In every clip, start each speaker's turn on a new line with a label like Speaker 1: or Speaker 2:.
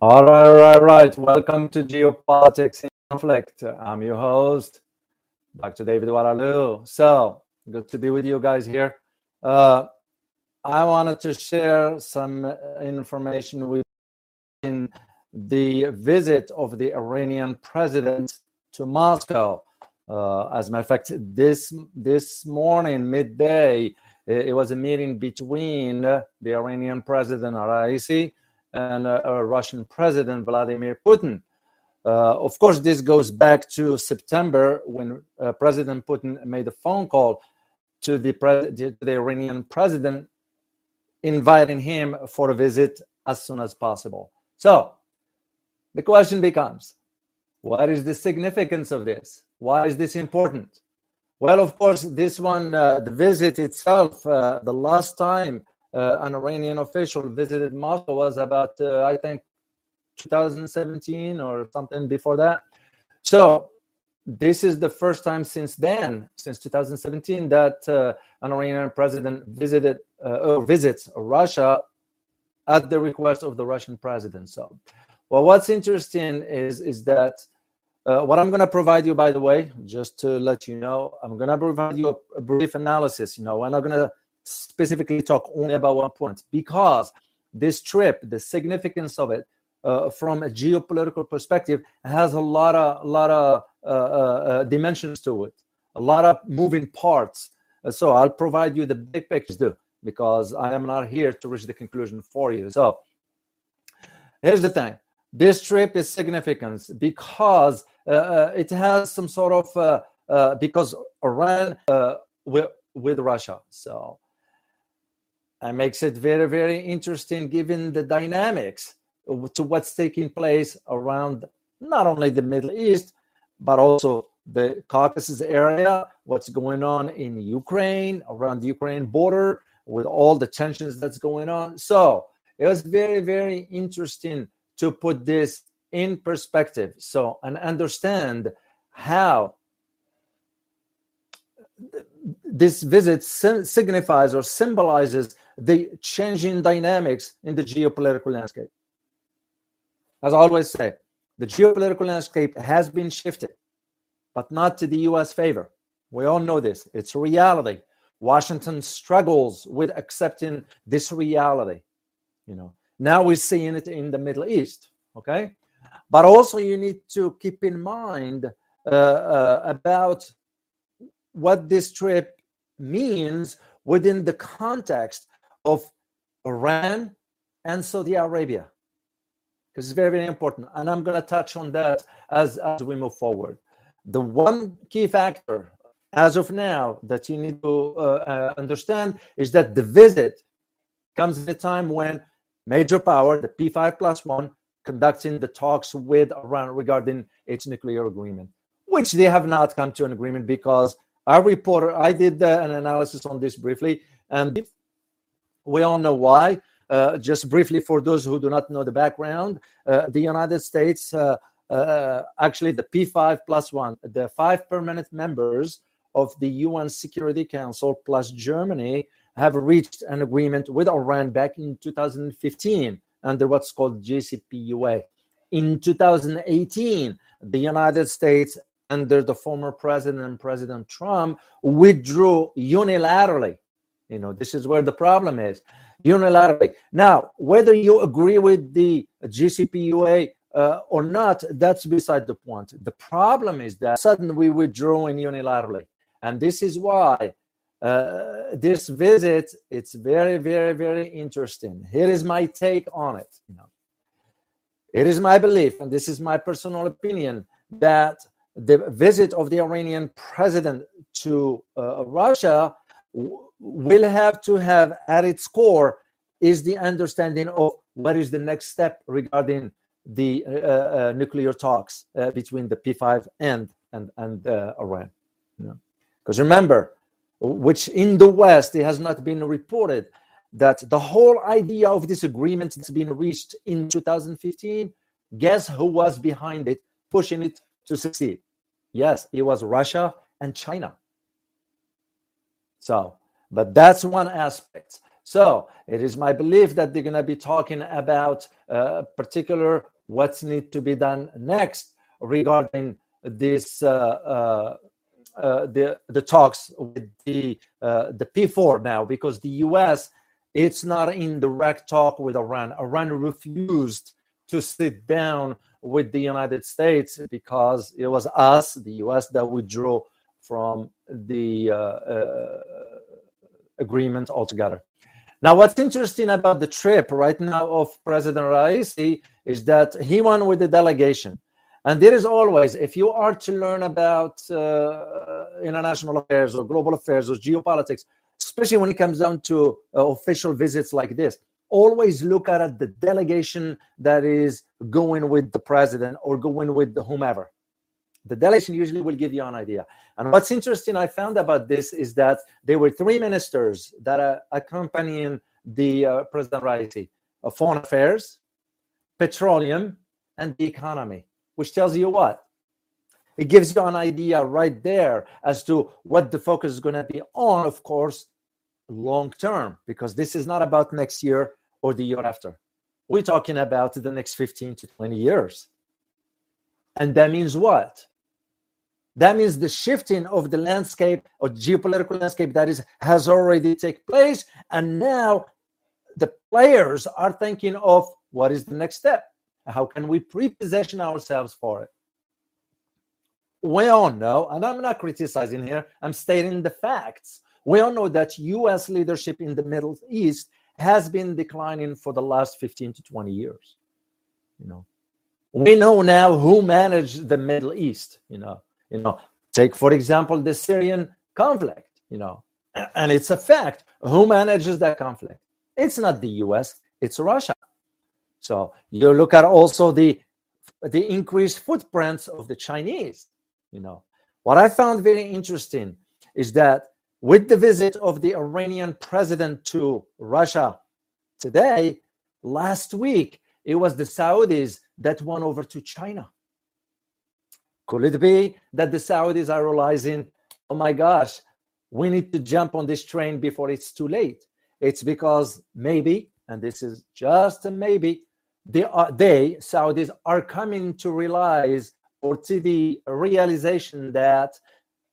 Speaker 1: All right, all right, right. Welcome to Geopolitics in Conflict. I'm your host, Dr. David Oualaalou. So good to be with you guys here. Uh, I wanted to share some information with in the visit of the Iranian president to Moscow. Uh, as a matter of fact, this this morning, midday, it, was a meeting between the Iranian president Raisi and Russian President Vladimir Putin. Uh, of course, this goes back to September when uh, President Putin made a phone call to the, the Iranian president, inviting him for a visit as soon as possible. So the question becomes what is the significance of this? Why is this important? Well, of course, this one, uh, the visit itself, uh, the last time an Iranian official visited Moscow was about, uh, I think, 2017 or something before that. So this is the first time since then, since 2017, that uh, an Iranian president visited uh, or visits Russia at the request of the Russian president. So, well, what's interesting is is that uh, what I'm going to provide you, by the way, just to let you know, I'm going to provide you a, a brief analysis. You know, we're not going to specifically talk only about one point because this trip, the significance of it, uh, from a geopolitical perspective, has a lot of a lot of uh, uh, uh dimensions to it, a lot of moving parts. Uh, so I'll provide you the big picture because I am not here to reach the conclusion for you. So here's the thing: this trip is significant because uh, it has some sort of because Iran with, with Russia. So and makes it very, very interesting given the dynamics to what's taking place around not only the Middle East, but also the Caucasus area, what's going on in Ukraine, around the Ukraine border, with all the tensions that's going on. So it was very, very interesting to put this in perspective. So, and understand how this visit signifies or symbolizes the changing dynamics in the geopolitical landscape. As I always say, the geopolitical landscape has been shifted, but not to the US favor. We all know this. It's reality. Washington struggles with accepting this reality. You know, now we're seeing it in the Middle East. Okay. But also, you need to keep in mind uh, uh, about what this trip means within the context of Iran and Saudi Arabia. Because it's very, very important. And I'm going to touch on that as, as we move forward. The one key factor as of now that you need to uh, uh, understand is that the visit comes at a time when major power, the P5 plus one, conducting the talks with Iran regarding its nuclear agreement, which they have not come to an agreement because our reporter, I did uh, an analysis on this briefly, and we all know why. Uh, just briefly, for those who do not know the background, uh, the United States, uh, uh actually the P5 plus one, the five permanent members of the UN Security Council plus Germany have reached an agreement with Iran back in 2015 under what's called JCPOA. In 2018, the United States, under the former president, President Trump, withdrew unilaterally you know, this is where the problem is unilaterally. Now, whether you agree with the JCPOA uh, or not, that's beside the point. The problem is that suddenly we withdrew unilaterally. And this is why uh, this visit, it's very, very, very interesting. Here is my take on it. You know, it is my belief, and this is my personal opinion, that the visit of the Iranian president to uh, Russia will have to have at its core is the understanding of what is the next step regarding the uh, uh, nuclear talks uh, between the P5 and and and uh, Iran. Because remember, which in the West it has not been reported that the whole idea of this agreement that's been reached in 2015. Guess who was behind it, pushing it to succeed? Yes, it was Russia and China. So, but that's one aspect. So it is my belief that they're going to be talking about uh, particular what's need to be done next regarding this uh, uh, uh the the talks with the uh, the P4 now because the U.S. it's not in direct talk with Iran. Iran refused to sit down with the United States because it was us, the U.S., that withdrew from the uh, agreement altogether. Now, what's interesting about the trip right now of President Raisi is that he went with the delegation. And there is always, if you are to learn about uh, international affairs or global affairs or geopolitics, especially when it comes down to uh, official visits like this, always look at the delegation that is going with the president or going with the whomever. The delegation usually will give you an idea. And what's interesting I found about this is that there were three ministers that are accompanying the uh, President Raisi of Foreign Affairs, Petroleum, and the Economy, which tells you what? It gives you an idea right there as to what the focus is going to be on, of course, long term, because this is not about next year or the year after. We're talking about the next 15 to 20 years. And that means what? That means the shifting of the landscape or geopolitical landscape that is has already taken place, and now the players are thinking of what is the next step. How can we preposition ourselves for it? We all know, and I'm not criticizing here. I'm stating the facts. We all know that U.S. leadership in the Middle East has been declining for the last 15 to 20 years. You know, we know now who managed the Middle East. You know, you know, take for example the Syrian conflict, you know, and it's a fact. Who manages that conflict? It's not the US, it's Russia. So you look at also the the increased footprints of the Chinese, you know. What I found very interesting is that with the visit of the Iranian president to Russia today, last week, it was the Saudis that went over to China. Could it be that the Saudis are realizing, oh my gosh, we need to jump on this train before it's too late? It's because maybe, and this is just a maybe, they, are, uh, they Saudis, are coming to realize or to the realization that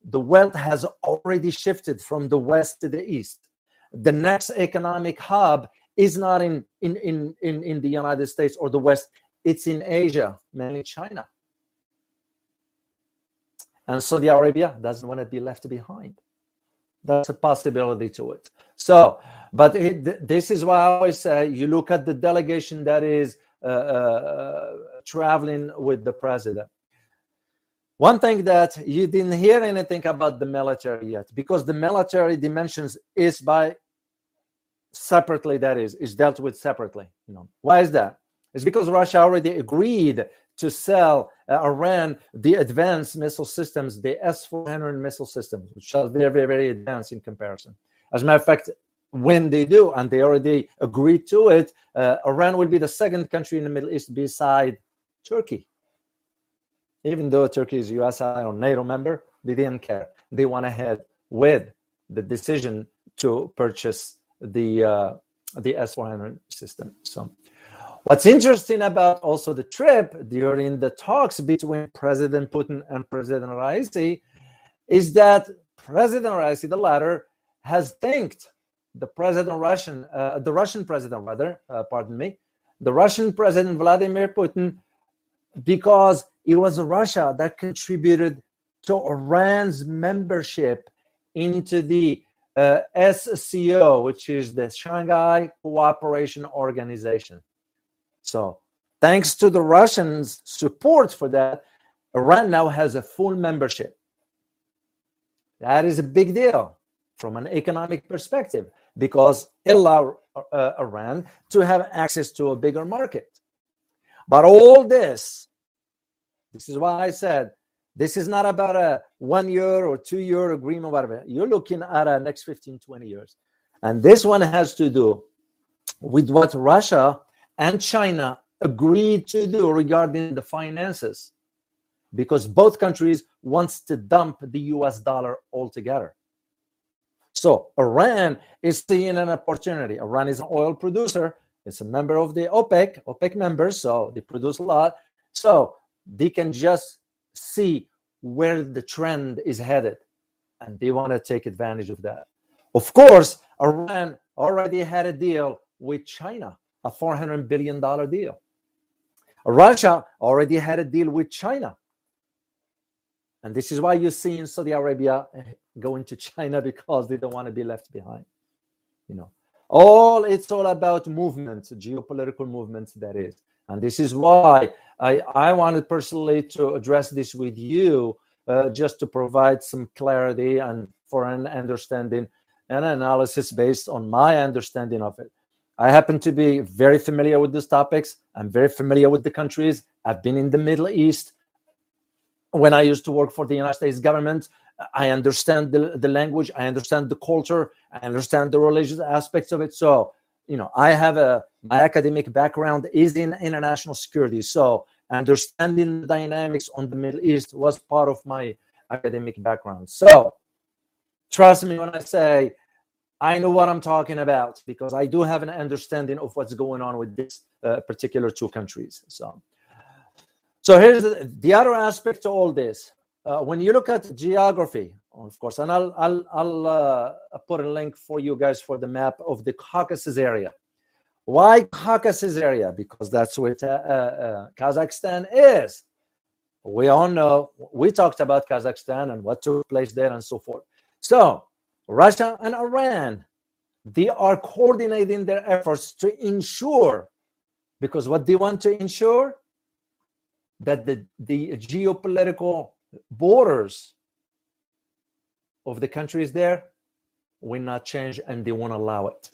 Speaker 1: the wealth has already shifted from the west to the east. The next economic hub is not in, in, in, in, in the United States or the West, it's in Asia, mainly China. And Saudi Arabia doesn't want to be left behind. That's a possibility to it. So, but it, this is why I always say you look at the delegation that is uh, uh, traveling with the president. One thing that you didn't hear anything about the military yet, because the military dimensions is by separately. That is is dealt with separately. You know why is that? It's because Russia already agreed to sell uh, Iran the advanced missile systems, the S-400 missile systems, which are very, very, very advanced in comparison. As a matter of fact, when they do, and they already agreed to it, uh, Iran will be the second country in the Middle East beside Turkey. Even though Turkey is US or NATO member, they didn't care. They went ahead with the decision to purchase the uh, the S-400 system. So What's interesting about also the trip during the talks between President Putin and President Raisi is that President Raisi, the latter, has thanked the President Russian, uh, the Russian President rather, uh, pardon me, the Russian President Vladimir Putin, because it was Russia that contributed to Iran's membership into the uh, SCO, which is the Shanghai Cooperation Organization. So, thanks to the Russians' support for that, Iran now has a full membership. That is a big deal from an economic perspective because it allows uh, Iran to have access to a bigger market. But all this, this is why I said this is not about a one year or two year agreement, whatever. You're looking at a next 15, 20 years. And this one has to do with what Russia and China agreed to do regarding the finances because both countries wants to dump the US dollar altogether. So Iran is seeing an opportunity. Iran is an oil producer. It's a member of the OPEC, OPEC members, so they produce a lot. So they can just see where the trend is headed, and they want to take advantage of that. Of course, Iran already had a deal with China, a $400 billion deal. Russia already had a deal with China. And this is why you see in Saudi Arabia going to China because they don't want to be left behind. You know, all it's all about movements, geopolitical movements, that is. And this is why I, I wanted personally to address this with you, uh, just to provide some clarity and for an understanding and analysis based on my understanding of it. I happen to be very familiar with these topics. I'm very familiar with the countries. I've been in the Middle East when I used to work for the United States government. I understand the, the language, I understand the culture, I understand the religious aspects of it. So, you know, I have a my academic background is in international security. So understanding the dynamics on the Middle East was part of my academic background. So trust me when I say I know what I'm talking about because I do have an understanding of what's going on with this uh, particular two countries. So, so here's the, the other aspect to all this. Uh, when you look at geography, of course, and I'll I'll I'll uh, put a link for you guys for the map of the Caucasus area. Why Caucasus area? Because that's where uh, uh, Kazakhstan is. We all know. We talked about Kazakhstan and what took place there and so forth. So Russia and Iran, they are coordinating their efforts to ensure, because what they want to ensure, that the, the geopolitical borders of the countries there will not change and they won't allow it.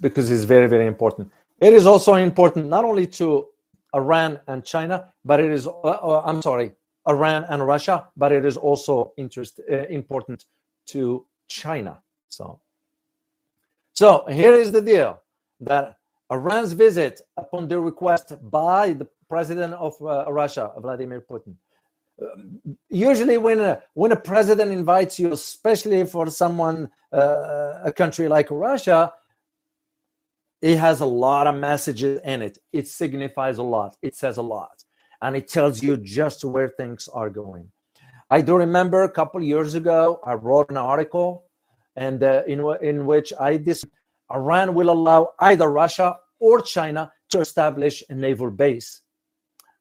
Speaker 1: Because it's very very important. It is also important not only to iran and china but it is uh, uh, i'm sorry iran and russia but it is also interest uh, important to China. So, so here is the deal that Iran's visit upon the request by the president of uh, Russia, Vladimir Putin. usually, when a, when a president invites you, especially for someone, uh, a country like Russia, it has a lot of messages in it. It signifies a lot. It says a lot, and it tells you just where things are going. I do remember a couple years ago, I wrote an article, and uh, in in which I this Iran will allow either Russia or China to establish a naval base.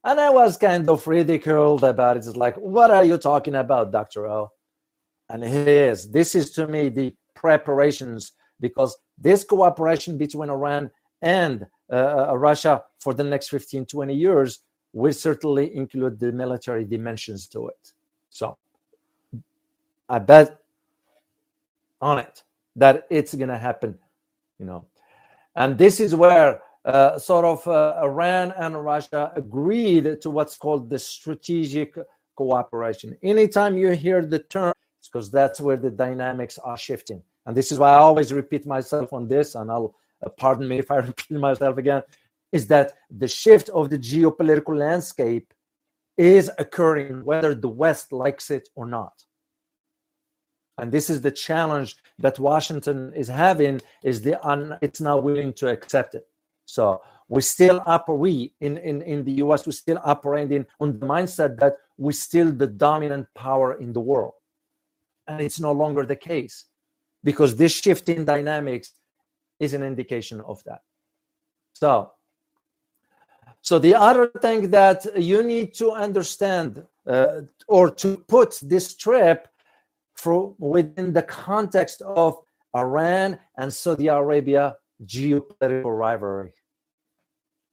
Speaker 1: And I was kind of ridiculed about it. It's like, what are you talking about, Dr. O? And it is. This is to me the preparations because this cooperation between Iran and uh, uh Russia for the next 15, 20 years will certainly include the military dimensions to it. So I bet on it that it's going to happen, you know. And this is where uh, sort of uh, Iran and Russia agreed to what's called the strategic cooperation. Anytime you hear the term, it's because that's where the dynamics are shifting. And this is why I always repeat myself on this, and I'll uh, pardon me if I repeat myself again, is that the shift of the geopolitical landscape is occurring whether the West likes it or not. And this is the challenge that Washington is having is the un, it's not willing to accept it. So we still operate in, in, in the US, we're still operating on the mindset that we're still the dominant power in the world. And it's no longer the case because this shift in dynamics is an indication of that. So so the other thing that you need to understand uh, or to put this trip for within the context of Iran and Saudi Arabia geopolitical rivalry.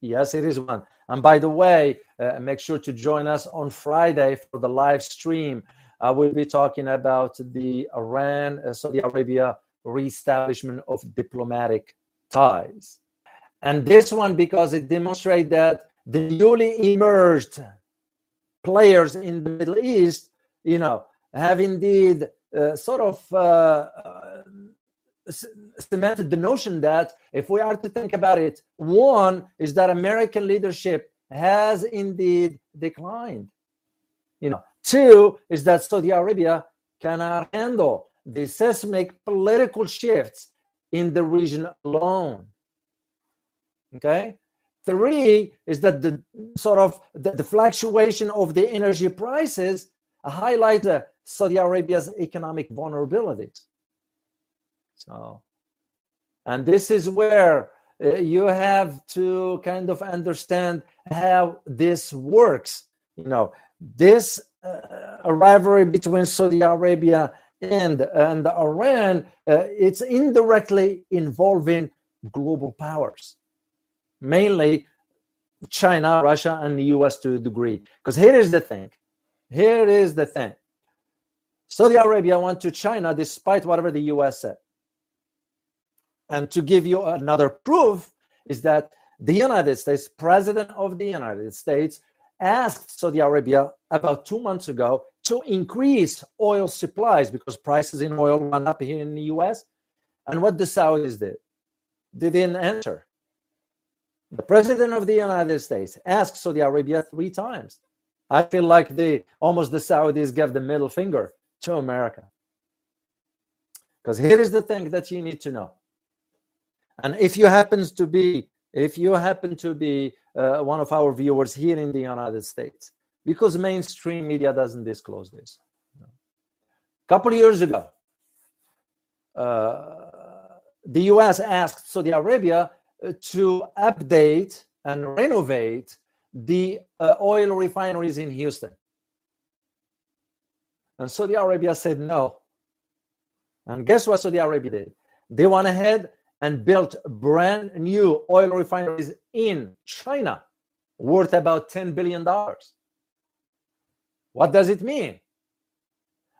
Speaker 1: Yes, it is one. And by the way, uh, make sure to join us on Friday for the live stream. I will be talking about the Iran uh, Saudi Arabia reestablishment of diplomatic ties. And this one, because it demonstrates that the newly emerged players in the Middle East, you know, have indeed uh, sort of uh, uh, cemented the notion that if we are to think about it, one is that American leadership has indeed declined. You know, two is that Saudi Arabia cannot handle the seismic political shifts in the region alone. Okay. Three is that the sort of the, the fluctuation of the energy prices highlight uh, Saudi Arabia's economic vulnerabilities. So, and this is where uh, you have to kind of understand how this works. You know, this uh, rivalry between Saudi Arabia and and Iran, uh, it's indirectly involving global powers, mainly China, Russia, and the U.S. to a degree. Because here is the thing. Here is the thing. Saudi Arabia went to China despite whatever the U.S. said. And to give you another proof is that the United States, President of the United States, asked Saudi Arabia about two months ago to increase oil supplies because prices in oil went up here in the US. And what the Saudis did, they didn't answer. The President of the United States asked Saudi Arabia three times. I feel like the almost the Saudis gave the middle finger to America. Because here is the thing that you need to know and if you happens to be, if you happen to be uh, one of our viewers here in the United States, because mainstream media doesn't disclose this. A couple years ago, uh, the US asked Saudi Arabia to update and renovate the uh, oil refineries in Houston. And Saudi Arabia said no. And guess what Saudi Arabia did? They went ahead and built brand new oil refineries in China worth about $10 billion. What does it mean?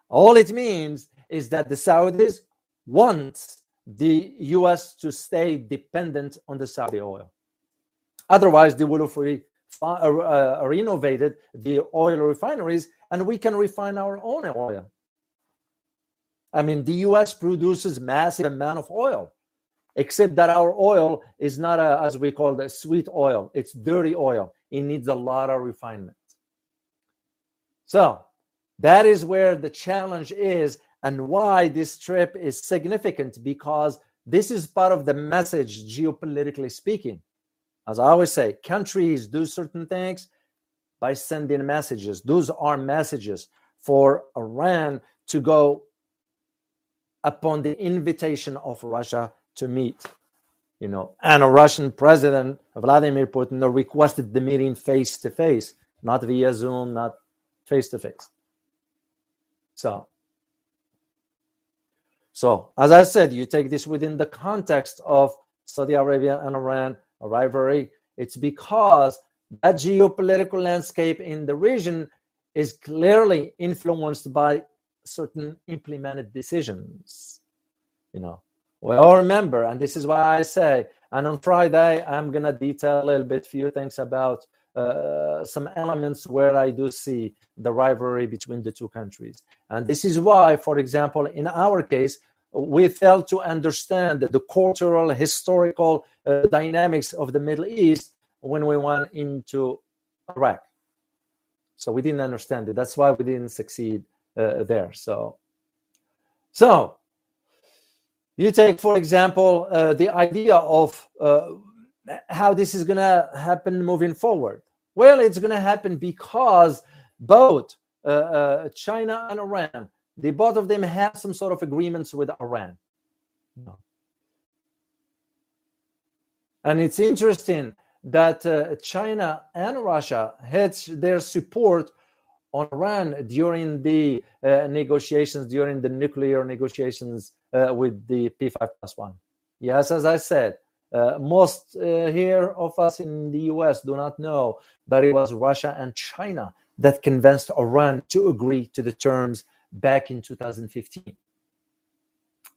Speaker 1: All it means is that the Saudis want the US to stay dependent on the Saudi oil. Otherwise, they would have re- uh, uh, renovated the oil refineries and we can refine our own oil. I mean, the US produces massive amount of oil except that our oil is not a, as we call the sweet oil it's dirty oil it needs a lot of refinement so that is where the challenge is and why this trip is significant because this is part of the message geopolitically speaking as i always say countries do certain things by sending messages those are messages for iran to go upon the invitation of russia to meet. You know, and a Russian president, Vladimir Putin, requested the meeting face to face, not via Zoom, not face to face. So, so as I said, you take this within the context of Saudi Arabia and Iran rivalry. It's because that geopolitical landscape in the region is clearly influenced by certain implemented decisions. You know, we all remember, and this is why I say, and on Friday, I'm going to detail a little bit few things about uh, some elements where I do see the rivalry between the two countries. And this is why, for example, in our case, we failed to understand the cultural, historical uh, dynamics of the Middle East when we went into Iraq. So we didn't understand it. That's why we didn't succeed uh, there. So, so you take, for example, uh, the idea of uh, how this is going to happen moving forward. Well, it's going to happen because both uh, uh, China and Iran, they both of them have some sort of agreements with Iran. And it's interesting that uh, China and Russia had their support on Iran during the uh, negotiations, during the nuclear negotiations uh, with the P5 plus one. Yes, as I said, uh, most uh, here of us in the US do not know that it was Russia and China that convinced Iran to agree to the terms back in 2015.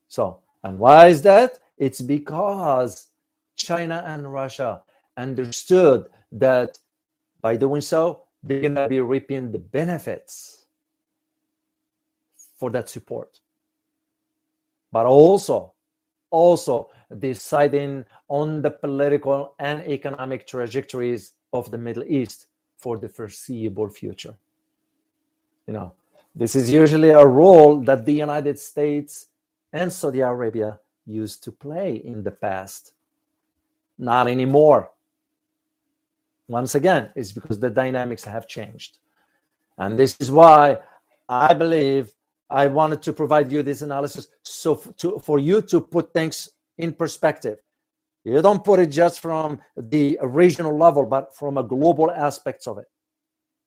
Speaker 1: So, and why is that? It's because China and Russia understood that by doing so, they're going to be reaping the benefits for that support but also also deciding on the political and economic trajectories of the Middle East for the foreseeable future. You know, This is usually a role that the United States and Saudi Arabia used to play in the past. Not anymore. Once again, it's because the dynamics have changed. And this is why I believe I wanted to provide you this analysis so to, for you to put things in perspective. You don't put it just from the regional level, but from a global aspects of it.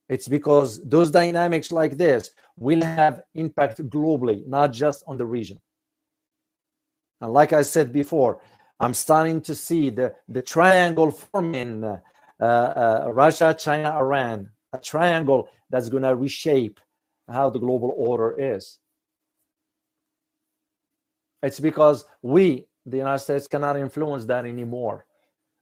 Speaker 1: It's because those dynamics like this will have impact globally, not just on the region. And like I said before, I'm starting to see the, the triangle forming uh, uh, Russia, China, Iran, a triangle that's going to reshape how the global order is. It's because we, the United States, cannot influence that anymore.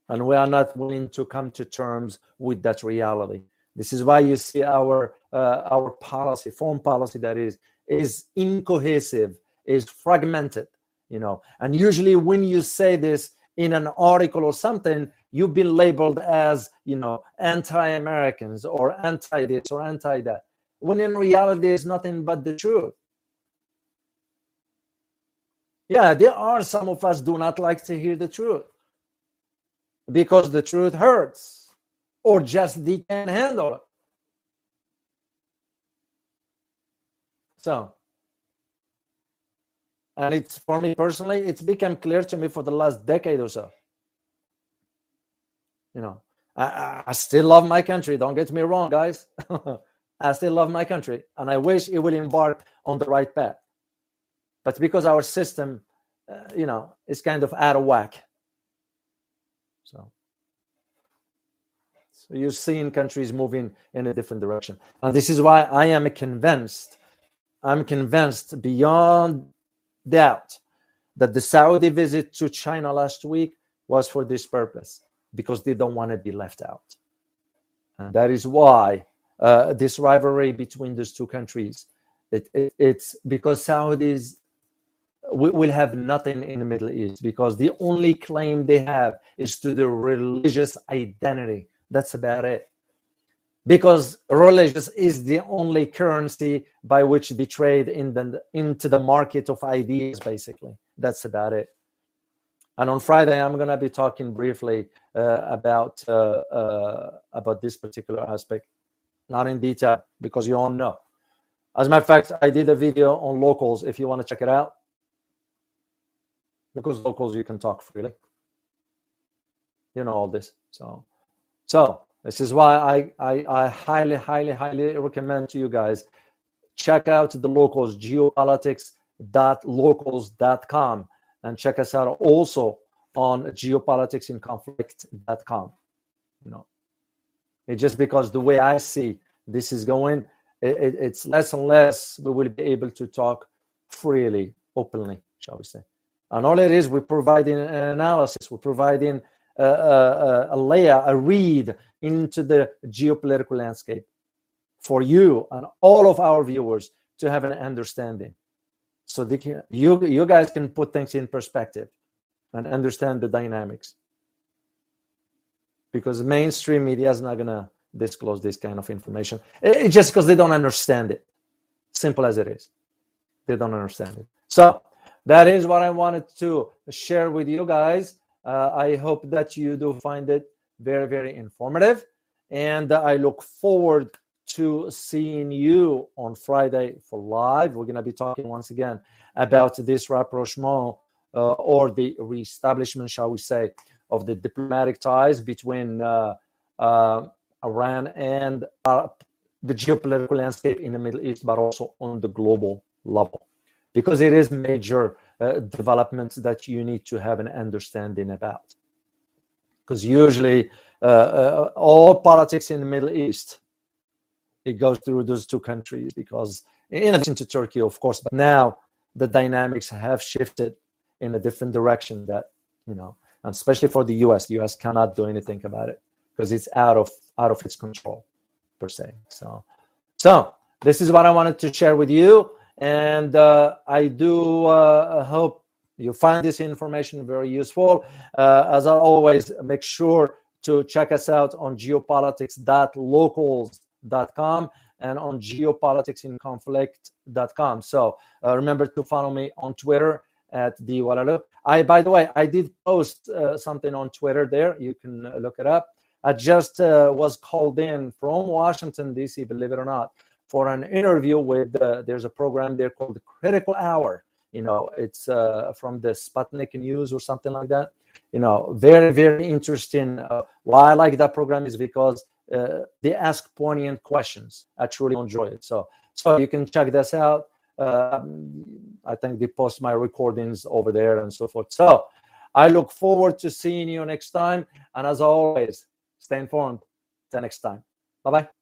Speaker 1: And we are not willing to come to terms with that reality. This is why you see our uh, our policy, foreign policy that is is incohesive, is fragmented, you know. And usually when you say this in an article or something, you've been labeled as, you know, anti-Americans or anti this or anti that. When in reality it's nothing but the truth. Yeah, there are some of us do not like to hear the truth because the truth hurts or just they can't handle it. So, and it's for me personally, it's become clear to me for the last decade or so. You know, I, I still love my country. Don't get me wrong, guys. I still love my country, and I wish it would embark on the right path. But because our system, uh, you know, is kind of out of whack. So. So you're seeing countries moving in a different direction. And this is why I am convinced, I'm convinced beyond doubt that the Saudi visit to China last week was for this purpose, because they don't want to be left out. And that is why uh, this rivalry between those two countries, it, it, it's because Saudis will have nothing in the Middle East because the only claim they have is to the religious identity that's about it. Because religious is the only currency by which they trade in the, into the market of ideas, basically. That's about it. And on Friday, I'm going to be talking briefly uh, about uh, uh, about this particular aspect, not in detail because you all know. As a matter of fact, I did a video on locals. If you want to check it out, because locals you can talk freely. You know all this, so so this is why I, I, I highly, highly, highly recommend to you guys check out the locals geopolitics.locals.com and check us out also on geopoliticsinconflict.com. You know, it's just because the way I see this is going, it, it, it's less and less we will be able to talk freely, openly, shall we say. And all it is, we're providing an analysis, we're providing a, a, a layer, a read into the geopolitical landscape for you and all of our viewers to have an understanding. So can, you, you guys can put things in perspective and understand the dynamics. Because mainstream media is not going to disclose this kind of information. Just because they don't understand it. Simple as it is. They don't understand it. So that is what I wanted to share with you guys. Uh, I hope that you do find it very, very informative. And I look forward to seeing you on Friday for live. We're going to be talking once again about this rapprochement uh, or the reestablishment, shall we say, of the diplomatic ties between uh, uh, Iran and uh, the geopolitical landscape in the Middle East, but also on the global level, because it is major uh, developments that you need to have an understanding about. Because usually, uh, uh, all politics in the Middle East it goes through those two countries. Because in addition to Turkey, of course, but now the dynamics have shifted in a different direction. That you know, and especially for the U.S., the U.S. cannot do anything about it because it's out of out of its control per se. So, so this is what I wanted to share with you. And uh, I do uh, hope you find this information very useful. Uh, as I always, make sure to check us out on geopolitics.locals.com and on geopoliticsinconflict.com. So uh, remember to follow me on Twitter at the Oualaalou. I, by the way, I did post uh, something on Twitter there. You can look it up. I just uh, was called in from Washington, D.C., believe it or not, for an interview with, uh, there's a program there called Critical Hour. You know, it's uh, from the Sputnik News or something like that. You know, very, very interesting. why I like that program is because uh, they ask poignant questions. I truly enjoy it. So, so you can check this out. Uh, I think they post my recordings over there and so forth. So, I look forward to seeing you next time. And as always, stay informed. Till next time. Bye bye.